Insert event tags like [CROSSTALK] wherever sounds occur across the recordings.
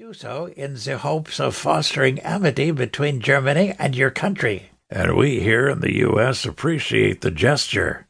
do so in the hopes of fostering amity between Germany and your country. And we here in the U.S. appreciate the gesture.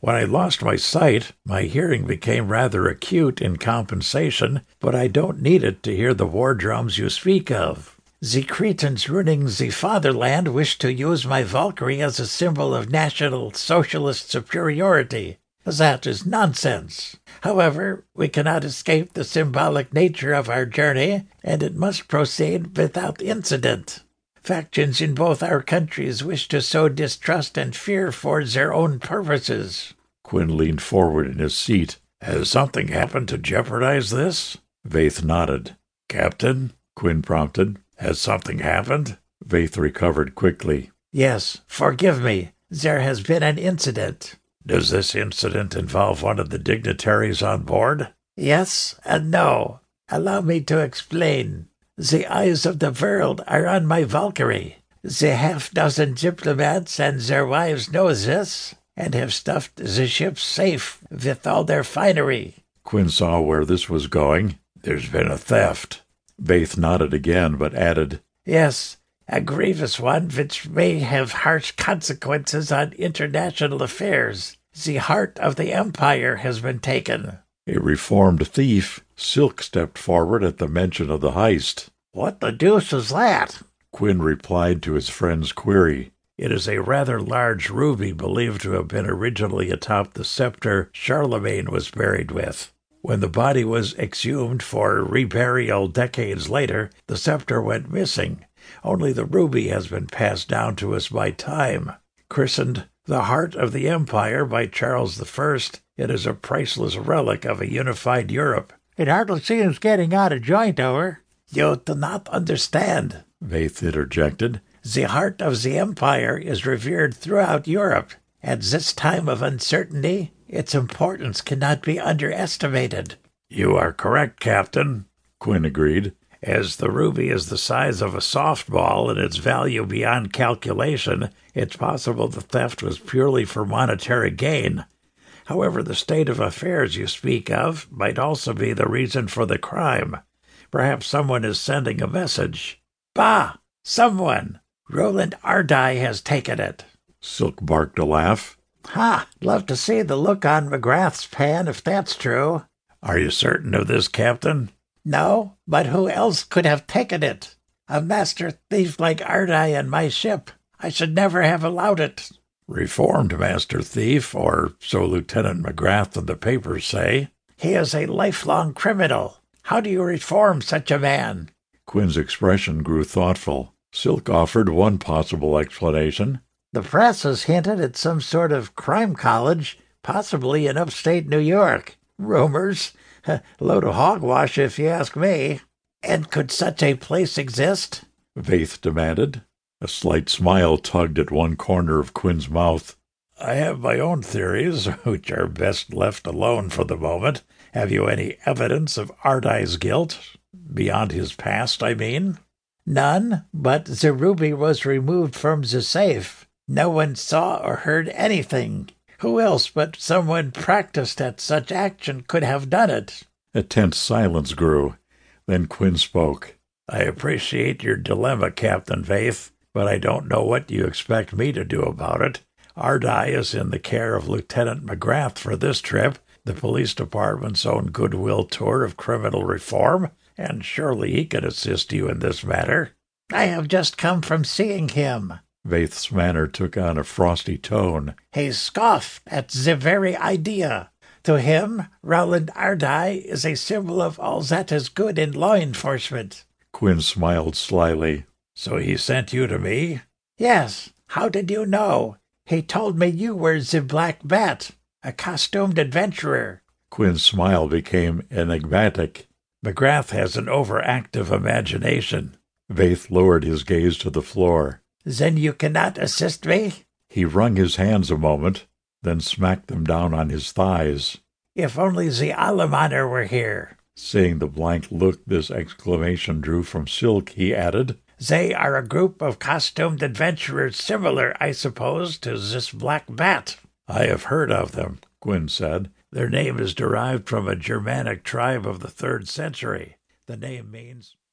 When I lost my sight, my hearing became rather acute in compensation, but I don't need it to hear the war drums you speak of. The cretins running the fatherland wish to use my Valkyrie as a symbol of national socialist superiority. That is nonsense. However, we cannot escape the symbolic nature of our journey, and it must proceed without incident. Factions in both our countries wish to sow distrust and fear for their own purposes. Quinn leaned forward in his seat. Has something happened to jeopardize this? Vaith nodded. Captain? Quinn prompted. Has something happened? Vaith recovered quickly. Yes, forgive me. There has been an incident. Does this incident involve one of the dignitaries on board? Yes and no. Allow me to explain. The eyes of the world are on my Valkyrie. The half dozen diplomats and their wives know this and have stuffed the ship safe with all their finery. Quinn saw where this was going. There's been a theft. Vaith nodded again, but added, Yes, a grievous one which may have harsh consequences on international affairs. The heart of the empire has been taken. A reformed thief, Silk stepped forward at the mention of the heist. What the deuce is that? Quinn replied to his friend's query. It is a rather large ruby believed to have been originally atop the scepter Charlemagne was buried with. When the body was exhumed for reburial decades later, the scepter went missing. Only the ruby has been passed down to us by time. Christened the Heart of the Empire by Charles I, it is a priceless relic of a unified Europe. It hardly seems getting out of joint, over. You do not understand, Vaith interjected. The heart of the empire is revered throughout Europe. At this time of uncertainty, its importance cannot be underestimated. You are correct, Captain, Quinn agreed. As the ruby is the size of a softball and its value beyond calculation, it's possible the theft was purely for monetary gain. However, the state of affairs you speak of might also be the reason for the crime. Perhaps someone is sending a message. Bah! Someone! Roland Ardai has taken it. Silk barked a laugh. Ha! Love to see the look on McGrath's pan if that's true. Are you certain of this, Captain? No, but who else could have taken it? A master thief like Ardai and my ship. I should never have allowed it. Reformed master thief, or so Lieutenant McGrath and the papers say. He is a lifelong criminal. How do you reform such a man? Quinn's expression grew thoughtful. Silk offered one possible explanation. The press has hinted at some sort of crime college, possibly in upstate New York. Rumors. [LAUGHS] Load of hogwash, if you ask me. And could such a place exist? Vaith demanded. A slight smile tugged at one corner of Quinn's mouth. I have my own theories, [LAUGHS] which are best left alone for the moment. Have you any evidence of Ardai's guilt? Beyond his past, I mean? None, but the ruby was removed from the safe. No one saw or heard anything. Who else but someone practiced at such action could have done it? A tense silence grew. Then Quinn spoke. I appreciate your dilemma, Captain Vaith, but I don't know what you expect me to do about it. Ardai is in the care of Lieutenant McGrath for this trip, the police department's own goodwill tour of criminal reform, and surely he can assist you in this matter. I have just come from seeing him. Vaith's manner took on a frosty tone. He scoffed at the very idea. To him, Roland Ardai is a symbol of all that is good in law enforcement. Quinn smiled slyly. So he sent you to me? Yes. How did you know? He told me you were the Black Bat, a costumed adventurer. Quinn's smile became enigmatic. McGrath has an overactive imagination. Vaith lowered his gaze to the floor. Then you cannot assist me? He wrung his hands a moment, then smacked them down on his thighs. If only the Alemaner were here. Seeing the blank look this exclamation drew from Silk, he added, They are a group of costumed adventurers similar, I suppose, to this Black Bat. I have heard of them, Quinn said. Their name is derived from a Germanic tribe of the third century. The name means